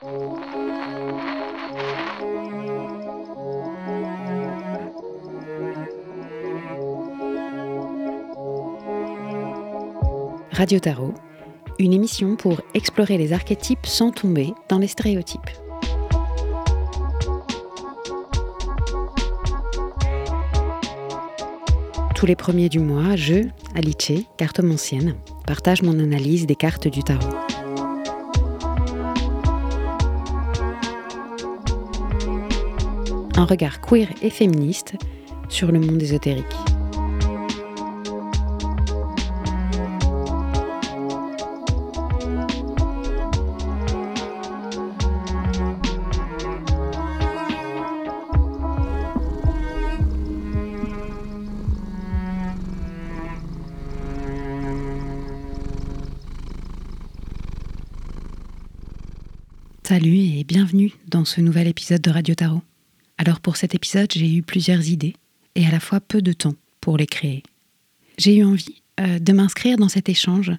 Radio Tarot, une émission pour explorer les archétypes sans tomber dans les stéréotypes. Tous les premiers du mois, je, Alice, cartomancienne, partage mon analyse des cartes du tarot. Un regard queer et féministe sur le monde ésotérique. Salut et bienvenue dans ce nouvel épisode de Radio Tarot. Alors pour cet épisode, j'ai eu plusieurs idées et à la fois peu de temps pour les créer. J'ai eu envie euh, de m'inscrire dans cet échange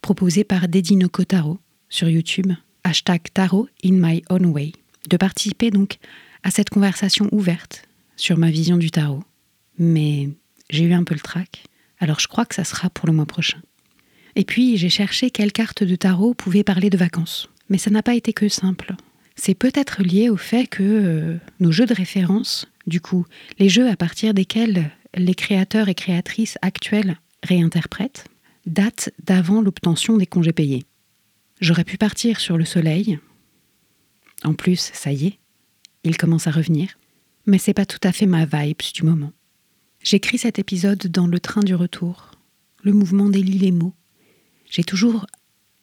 proposé par Dedinoko Tarot sur YouTube, hashtag Tarot in my own way, de participer donc à cette conversation ouverte sur ma vision du tarot. Mais j'ai eu un peu le trac, alors je crois que ça sera pour le mois prochain. Et puis j'ai cherché quelle carte de tarot pouvait parler de vacances mais ça n'a pas été que simple. C'est peut-être lié au fait que euh, nos jeux de référence, du coup, les jeux à partir desquels les créateurs et créatrices actuels réinterprètent, datent d'avant l'obtention des congés payés. J'aurais pu partir sur le soleil. En plus, ça y est, il commence à revenir. Mais c'est pas tout à fait ma vibe du moment. J'écris cet épisode dans le train du retour, le mouvement délie les mots. J'ai toujours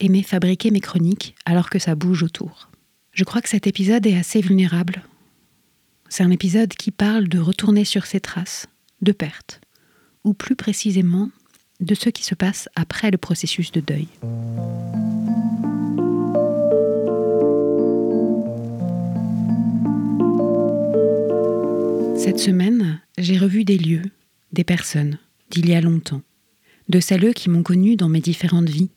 aimer fabriquer mes chroniques alors que ça bouge autour. Je crois que cet épisode est assez vulnérable. C'est un épisode qui parle de retourner sur ses traces, de perte, ou plus précisément de ce qui se passe après le processus de deuil. Cette semaine, j'ai revu des lieux, des personnes d'il y a longtemps, de celles qui m'ont connu dans mes différentes vies,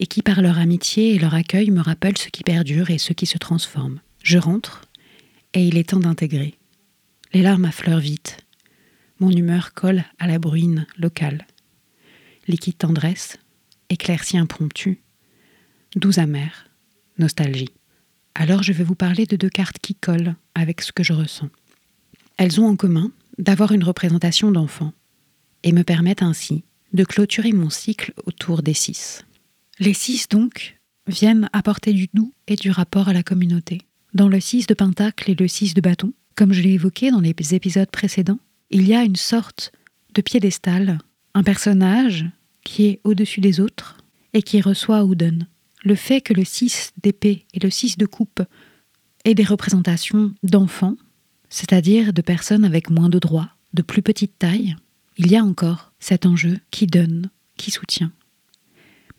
et qui par leur amitié et leur accueil me rappellent ce qui perdure et ce qui se transforme. Je rentre, et il est temps d'intégrer. Les larmes affleurent vite. Mon humeur colle à la bruine locale. Liquide tendresse, éclaircie impromptue, douce amère, nostalgie. Alors je vais vous parler de deux cartes qui collent avec ce que je ressens. Elles ont en commun d'avoir une représentation d'enfant et me permettent ainsi de clôturer mon cycle autour des six. Les six, donc, viennent apporter du doux et du rapport à la communauté. Dans le 6 de Pentacle et le 6 de Bâton, comme je l'ai évoqué dans les épisodes précédents, il y a une sorte de piédestal, un personnage qui est au-dessus des autres et qui reçoit ou donne. Le fait que le 6 d'épée et le 6 de coupe aient des représentations d'enfants, c'est-à-dire de personnes avec moins de droits, de plus petite taille, il y a encore cet enjeu qui donne, qui soutient.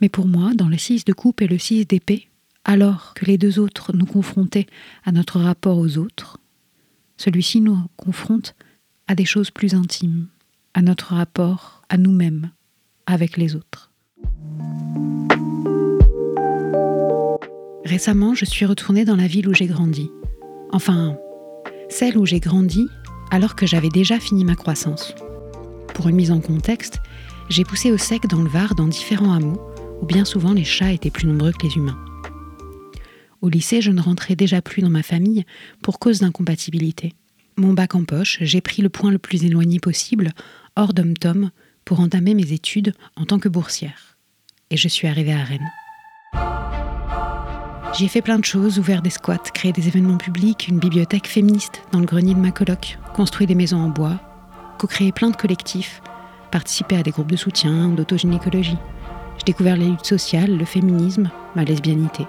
Mais pour moi, dans le 6 de coupe et le 6 d'épée, alors que les deux autres nous confrontaient à notre rapport aux autres, celui-ci nous confronte à des choses plus intimes, à notre rapport à nous-mêmes, avec les autres. Récemment, je suis retournée dans la ville où j'ai grandi. Enfin, celle où j'ai grandi alors que j'avais déjà fini ma croissance. Pour une mise en contexte, j'ai poussé au sec dans le Var dans différents hameaux où bien souvent les chats étaient plus nombreux que les humains. Au lycée, je ne rentrais déjà plus dans ma famille pour cause d'incompatibilité. Mon bac en poche, j'ai pris le point le plus éloigné possible, hors d'Hom-Tom, pour entamer mes études en tant que boursière. Et je suis arrivée à Rennes. J'y ai fait plein de choses, ouvert des squats, créé des événements publics, une bibliothèque féministe dans le grenier de ma coloc, construit des maisons en bois, co-créé plein de collectifs, participé à des groupes de soutien, d'autogynécologie. J'ai découvert les luttes sociales, le féminisme, ma lesbianité.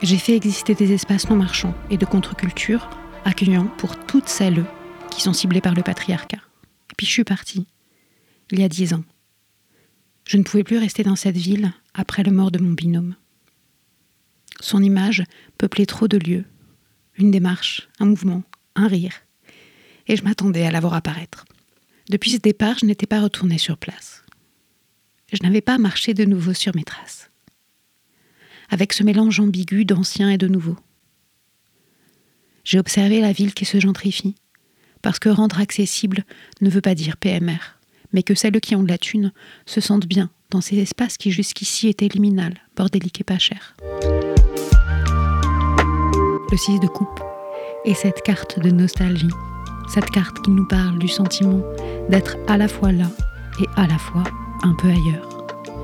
J'ai fait exister des espaces non marchands et de contre-culture accueillants pour toutes celles qui sont ciblées par le patriarcat. Et puis je suis partie, il y a dix ans. Je ne pouvais plus rester dans cette ville après le mort de mon binôme. Son image peuplait trop de lieux, une démarche, un mouvement, un rire, et je m'attendais à la voir apparaître. Depuis ce départ, je n'étais pas retournée sur place je n'avais pas marché de nouveau sur mes traces. Avec ce mélange ambigu d'ancien et de nouveau, J'ai observé la ville qui se gentrifie. Parce que rendre accessible ne veut pas dire PMR, mais que celles qui ont de la thune se sentent bien dans ces espaces qui jusqu'ici étaient liminales, bordéliques et pas chers. Le 6 de coupe et cette carte de nostalgie, cette carte qui nous parle du sentiment d'être à la fois là et à la fois un peu ailleurs.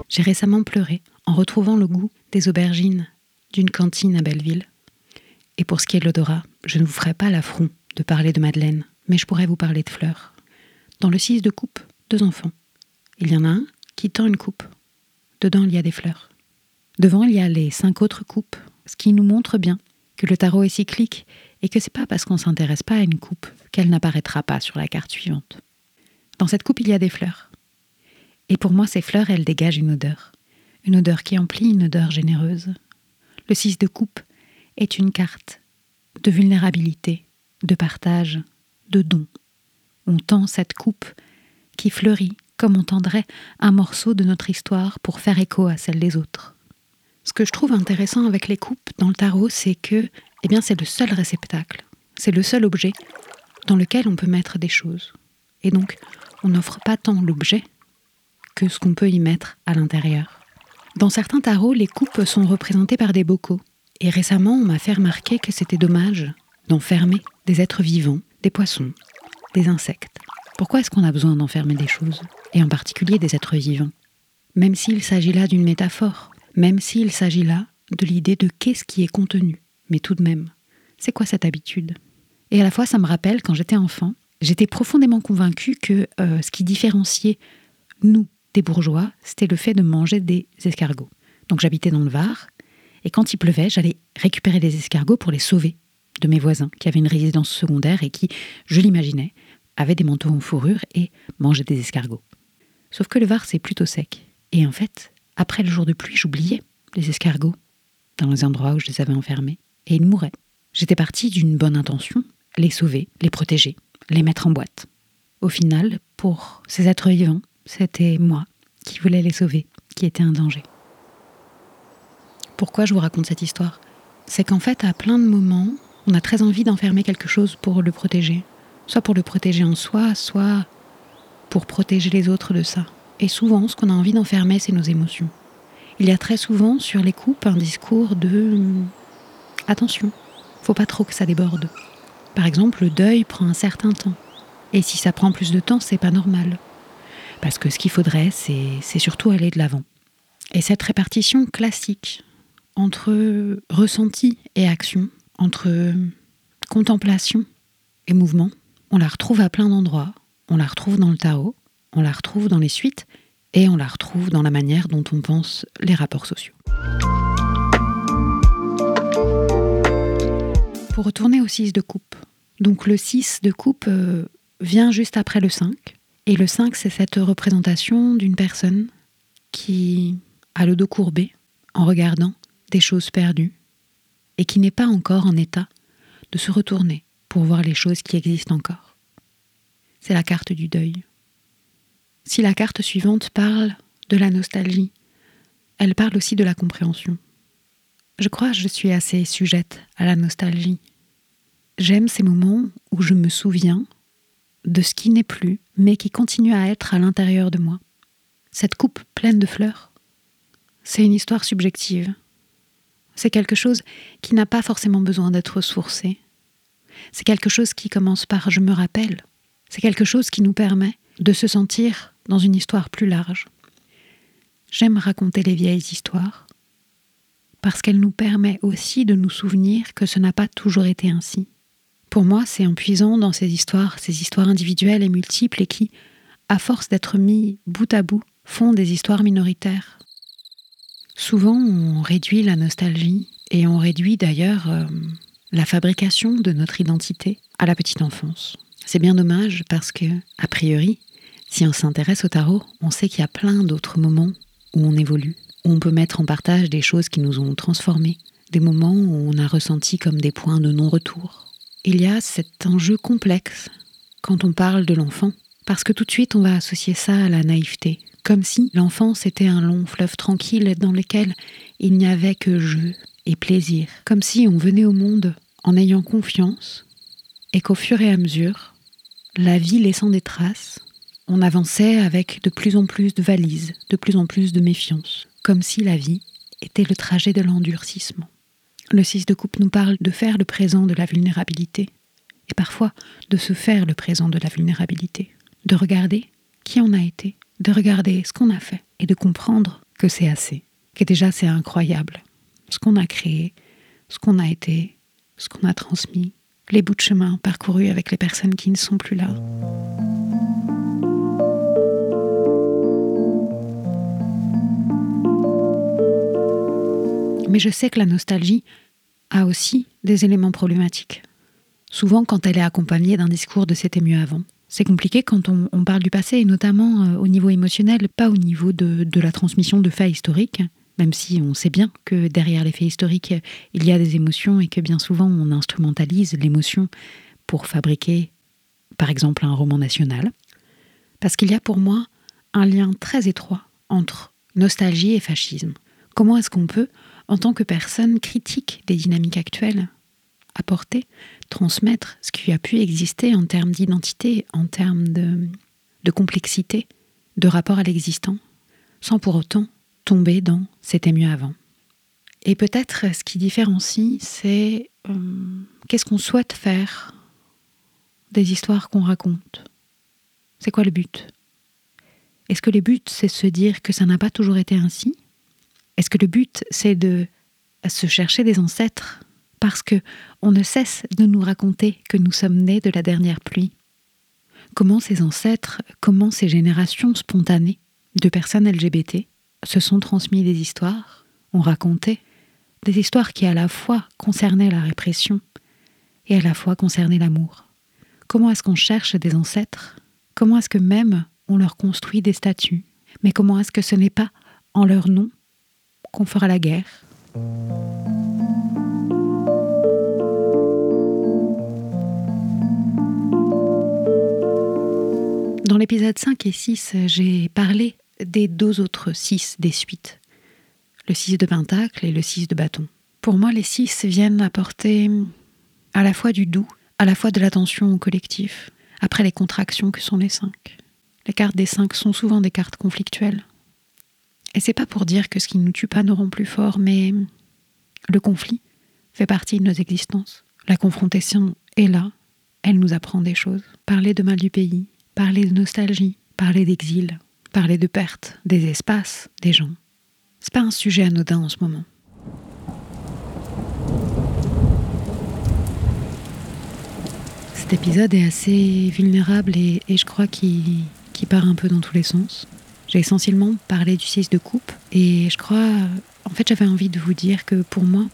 J'ai récemment pleuré en retrouvant le goût des aubergines d'une cantine à Belleville. Et pour ce qui est de l'odorat, je ne vous ferai pas l'affront de parler de Madeleine, mais je pourrais vous parler de fleurs. Dans le 6 de coupe, deux enfants. Il y en a un qui tend une coupe. Dedans, il y a des fleurs. Devant, il y a les cinq autres coupes, ce qui nous montre bien que le tarot est cyclique et que c'est pas parce qu'on s'intéresse pas à une coupe qu'elle n'apparaîtra pas sur la carte suivante. Dans cette coupe, il y a des fleurs. Et pour moi, ces fleurs, elles dégagent une odeur. Une odeur qui emplit, une odeur généreuse. Le 6 de coupe est une carte de vulnérabilité, de partage, de don. On tend cette coupe qui fleurit comme on tendrait un morceau de notre histoire pour faire écho à celle des autres. Ce que je trouve intéressant avec les coupes dans le tarot, c'est que eh bien, c'est le seul réceptacle, c'est le seul objet dans lequel on peut mettre des choses. Et donc, on n'offre pas tant l'objet que ce qu'on peut y mettre à l'intérieur. Dans certains tarots, les coupes sont représentées par des bocaux. Et récemment, on m'a fait remarquer que c'était dommage d'enfermer des êtres vivants, des poissons, des insectes. Pourquoi est-ce qu'on a besoin d'enfermer des choses Et en particulier des êtres vivants? Même s'il s'agit là d'une métaphore, même s'il s'agit là de l'idée de qu'est-ce qui est contenu. Mais tout de même, c'est quoi cette habitude? Et à la fois, ça me rappelle quand j'étais enfant, j'étais profondément convaincue que euh, ce qui différenciait nous des bourgeois, c'était le fait de manger des escargots. Donc j'habitais dans le Var, et quand il pleuvait, j'allais récupérer des escargots pour les sauver de mes voisins qui avaient une résidence secondaire et qui, je l'imaginais, avaient des manteaux en fourrure et mangeaient des escargots. Sauf que le Var, c'est plutôt sec. Et en fait, après le jour de pluie, j'oubliais les escargots dans les endroits où je les avais enfermés, et ils mouraient. J'étais partie d'une bonne intention, les sauver, les protéger, les mettre en boîte. Au final, pour ces êtres vivants, c'était moi qui voulais les sauver, qui était un danger. Pourquoi je vous raconte cette histoire? C'est qu'en fait, à plein de moments, on a très envie d'enfermer quelque chose pour le protéger. Soit pour le protéger en soi, soit pour protéger les autres de ça. Et souvent, ce qu'on a envie d'enfermer, c'est nos émotions. Il y a très souvent sur les coupes un discours de attention, faut pas trop que ça déborde. Par exemple, le deuil prend un certain temps. Et si ça prend plus de temps, c'est pas normal. Parce que ce qu'il faudrait, c'est surtout aller de l'avant. Et cette répartition classique entre ressenti et action, entre contemplation et mouvement, on la retrouve à plein d'endroits. On la retrouve dans le Tao, on la retrouve dans les suites et on la retrouve dans la manière dont on pense les rapports sociaux. Pour retourner au 6 de coupe. Donc le 6 de coupe euh, vient juste après le 5. Et le 5, c'est cette représentation d'une personne qui a le dos courbé en regardant des choses perdues et qui n'est pas encore en état de se retourner pour voir les choses qui existent encore. C'est la carte du deuil. Si la carte suivante parle de la nostalgie, elle parle aussi de la compréhension. Je crois que je suis assez sujette à la nostalgie. J'aime ces moments où je me souviens de ce qui n'est plus, mais qui continue à être à l'intérieur de moi. Cette coupe pleine de fleurs, c'est une histoire subjective. C'est quelque chose qui n'a pas forcément besoin d'être sourcé. C'est quelque chose qui commence par je me rappelle. C'est quelque chose qui nous permet de se sentir dans une histoire plus large. J'aime raconter les vieilles histoires parce qu'elle nous permet aussi de nous souvenir que ce n'a pas toujours été ainsi. Pour moi, c'est en puisant dans ces histoires, ces histoires individuelles et multiples et qui, à force d'être mis bout à bout, font des histoires minoritaires. Souvent, on réduit la nostalgie et on réduit d'ailleurs euh, la fabrication de notre identité à la petite enfance. C'est bien dommage parce que, a priori, si on s'intéresse au tarot, on sait qu'il y a plein d'autres moments où on évolue, où on peut mettre en partage des choses qui nous ont transformés, des moments où on a ressenti comme des points de non-retour, il y a cet enjeu complexe quand on parle de l'enfant, parce que tout de suite on va associer ça à la naïveté, comme si l'enfance était un long fleuve tranquille dans lequel il n'y avait que jeu et plaisir, comme si on venait au monde en ayant confiance et qu'au fur et à mesure, la vie laissant des traces, on avançait avec de plus en plus de valises, de plus en plus de méfiance, comme si la vie était le trajet de l'endurcissement. Le 6 de coupe nous parle de faire le présent de la vulnérabilité, et parfois de se faire le présent de la vulnérabilité, de regarder qui on a été, de regarder ce qu'on a fait, et de comprendre que c'est assez, que déjà c'est incroyable, ce qu'on a créé, ce qu'on a été, ce qu'on a transmis, les bouts de chemin parcourus avec les personnes qui ne sont plus là. Mais je sais que la nostalgie a aussi des éléments problématiques. Souvent quand elle est accompagnée d'un discours de c'était mieux avant. C'est compliqué quand on, parle du passé, et notamment euh, au niveau émotionnel, pas au niveau de, de la transmission de faits historiques, même si on sait bien que derrière les faits historiques, il y a des émotions et que bien souvent on instrumentalise l'émotion pour fabriquer, par exemple, un roman national. Parce qu'il y a pour moi un lien très étroit entre nostalgie et fascisme. Comment est-ce qu'on peut en tant que personne critique des dynamiques actuelles, apporter, transmettre ce qui a pu exister en termes d'identité, en termes de, complexité, de rapport à l'existant, sans pour autant tomber dans c'était mieux avant. Et peut-être ce qui différencie, c'est euh, qu'est-ce qu'on souhaite faire des histoires qu'on raconte? C'est quoi le but? Est-ce que le but, c'est se dire que ça n'a pas toujours été ainsi? Est-ce que le but, c'est de se chercher des ancêtres parce que on ne cesse de nous raconter que nous sommes nés de la dernière pluie? Comment ces ancêtres, comment ces générations spontanées de personnes LGBT se sont transmis des histoires, ont raconté des histoires qui à la fois concernaient la répression et à la fois concernaient l'amour? Comment est-ce qu'on cherche des ancêtres? Comment est-ce que même on leur construit des statues? Mais comment est-ce que ce n'est pas en leur nom qu'on fera la guerre. Dans l'épisode 5 et 6, j'ai parlé des deux autres 6 des suites, le 6 de pentacle et le 6 de bâton. Pour moi, les 6 viennent apporter à la fois du doux, à la fois de l'attention au collectif, après les contractions que sont les 5. Les cartes des 5 sont souvent des cartes conflictuelles. Et c'est pas pour dire que ce qui nous tue pas nous rend plus forts, mais le conflit fait partie de nos existences. La confrontation est là, elle nous apprend des choses. Parler de mal du pays, parler de nostalgie, parler d'exil, parler de perte, des espaces, des gens. C'est pas un sujet anodin en ce moment. Cet épisode est assez vulnérable et, je crois qu'il part un peu dans tous les sens. J'ai essentiellement parlé du 6 de coupe et je crois, en fait, j'avais envie de vous dire que pour moi,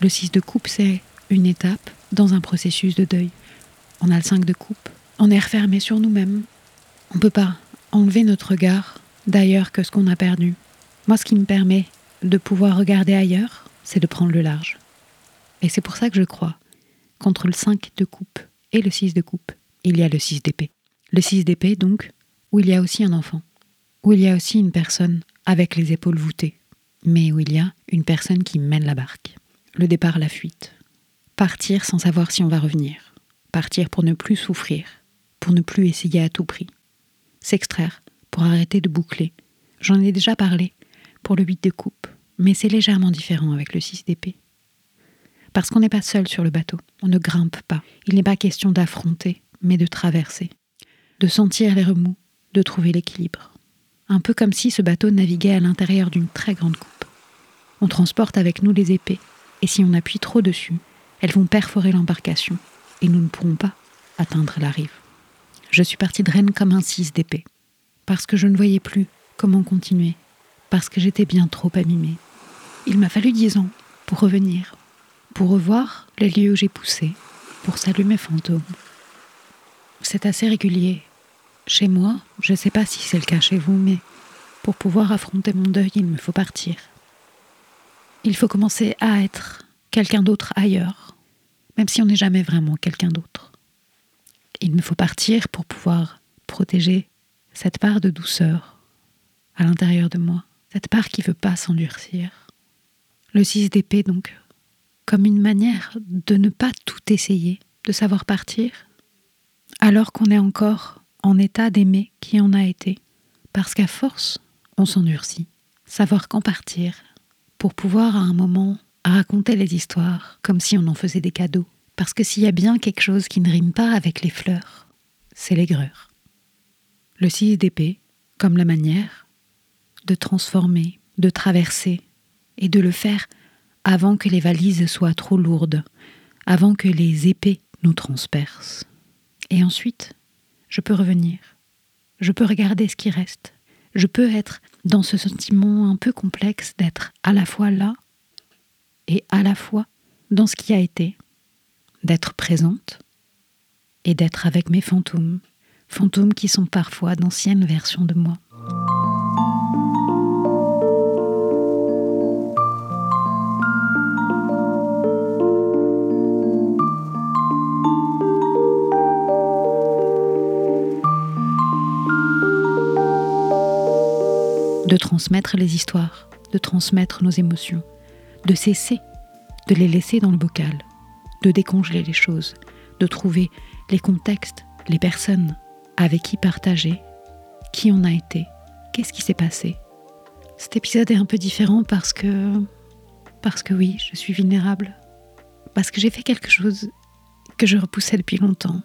le 6 de coupe, c'est une étape dans un processus de deuil. On a le 5 de coupe, on est refermé sur nous-mêmes. On ne peut pas enlever notre regard d'ailleurs que ce qu'on a perdu. Moi, ce qui me permet de pouvoir regarder ailleurs, c'est de prendre le large. Et c'est pour ça que je crois qu'entre le 5 de coupe et le 6 de coupe, il y a le 6 d'épée. Le 6 d'épée, donc, où il y a aussi un enfant où il y a aussi une personne avec les épaules voûtées, mais où il y a une personne qui mène la barque. Le départ, la fuite. Partir sans savoir si on va revenir. Partir pour ne plus souffrir, pour ne plus essayer à tout prix. S'extraire pour arrêter de boucler. J'en ai déjà parlé pour le 8 de coupe, mais c'est légèrement différent avec le 6 d'épée. Parce qu'on n'est pas seul sur le bateau, on ne grimpe pas. Il n'est pas question d'affronter, mais de traverser. De sentir les remous, de trouver l'équilibre un peu comme si ce bateau naviguait à l'intérieur d'une très grande coupe. On transporte avec nous les épées, et si on appuie trop dessus, elles vont perforer l'embarcation, et nous ne pourrons pas atteindre la rive. Je suis partie de Rennes comme un six d'épée, parce que je ne voyais plus comment continuer, parce que j'étais bien trop abîmée. Il m'a fallu dix ans pour revenir, pour revoir les lieux où j'ai poussé, pour saluer mes fantômes. C'est assez régulier chez moi, je ne sais pas si c'est le cas chez vous, mais pour pouvoir affronter mon deuil, il me faut partir. Il faut commencer à être quelqu'un d'autre ailleurs, même si on n'est jamais vraiment quelqu'un d'autre. Il me faut partir pour pouvoir protéger cette part de douceur à l'intérieur de moi, cette part qui ne veut pas s'endurcir. Le 6 d'épée, donc, comme une manière de ne pas tout essayer, de savoir partir, alors qu'on est encore en état d'aimer qui en a été, parce qu'à force, on s'endurcit. Savoir quand partir, pour pouvoir à un moment raconter les histoires comme si on en faisait des cadeaux. Parce que s'il y a bien quelque chose qui ne rime pas avec les fleurs, c'est l'aigreur. Le 6 d'épée, comme la manière de transformer, de traverser, et de le faire avant que les valises soient trop lourdes, avant que les épées nous transpercent. Et ensuite, je peux revenir. Je peux regarder ce qui reste. Je peux être dans ce sentiment un peu complexe d'être à la fois là et à la fois dans ce qui a été, d'être présente et d'être avec mes fantômes, fantômes qui sont parfois d'anciennes versions de moi. De transmettre les histoires, de transmettre nos émotions, de cesser de les laisser dans le bocal, de décongeler les choses, de trouver les contextes, les personnes avec qui partager, qui on a été, qu'est-ce qui s'est passé. Cet épisode est un peu différent parce que parce que oui, je suis vulnérable, parce que j'ai fait quelque chose que je repoussais depuis longtemps,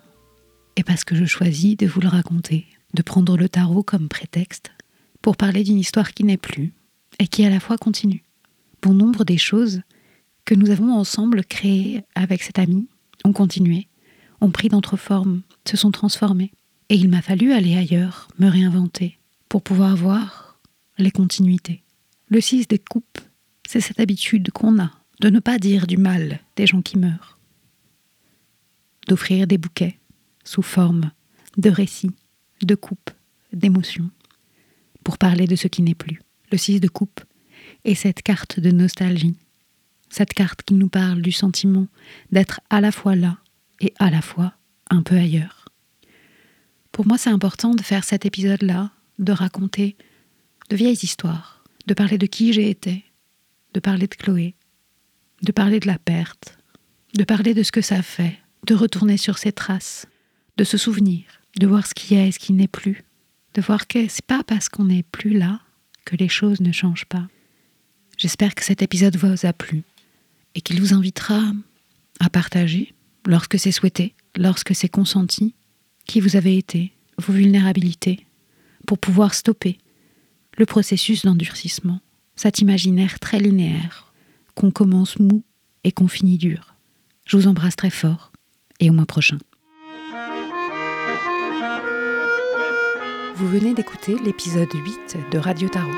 et parce que je choisis de vous le raconter, de prendre le tarot comme prétexte pour parler d'une histoire qui n'est plus et qui à la fois continue. Bon nombre des choses que nous avons ensemble créées avec cet ami ont continué, ont pris d'autres formes, se sont transformées. Et il m'a fallu aller ailleurs, me réinventer, pour pouvoir voir les continuités. Le 6 des coupes, c'est cette habitude qu'on a de ne pas dire du mal des gens qui meurent, d'offrir des bouquets sous forme de récits, de coupes, d'émotions pour parler de ce qui n'est plus, le 6 de coupe, et cette carte de nostalgie, cette carte qui nous parle du sentiment d'être à la fois là et à la fois un peu ailleurs. Pour moi, c'est important de faire cet épisode-là, de raconter de vieilles histoires, de parler de qui j'ai été, de parler de Chloé, de parler de la perte, de parler de ce que ça fait, de retourner sur ses traces, de se souvenir, de voir ce qui est et ce qui n'est plus, de voir que c'est pas parce qu'on n'est plus là que les choses ne changent pas. J'espère que cet épisode vous a plu et qu'il vous invitera à partager, lorsque c'est souhaité, lorsque c'est consenti, qui vous avez été, vos vulnérabilités, pour pouvoir stopper le processus d'endurcissement, cet imaginaire très linéaire, qu'on commence mou et qu'on finit dur. Je vous embrasse très fort et au mois prochain. Vous venez d'écouter l'épisode 8 de Radio Tarot.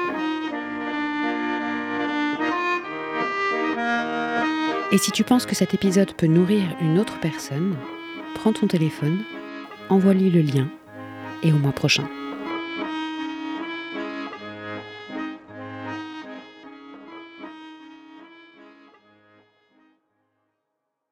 Et si tu penses que cet épisode peut nourrir une autre personne, prends ton téléphone, envoie-lui le lien et au mois prochain.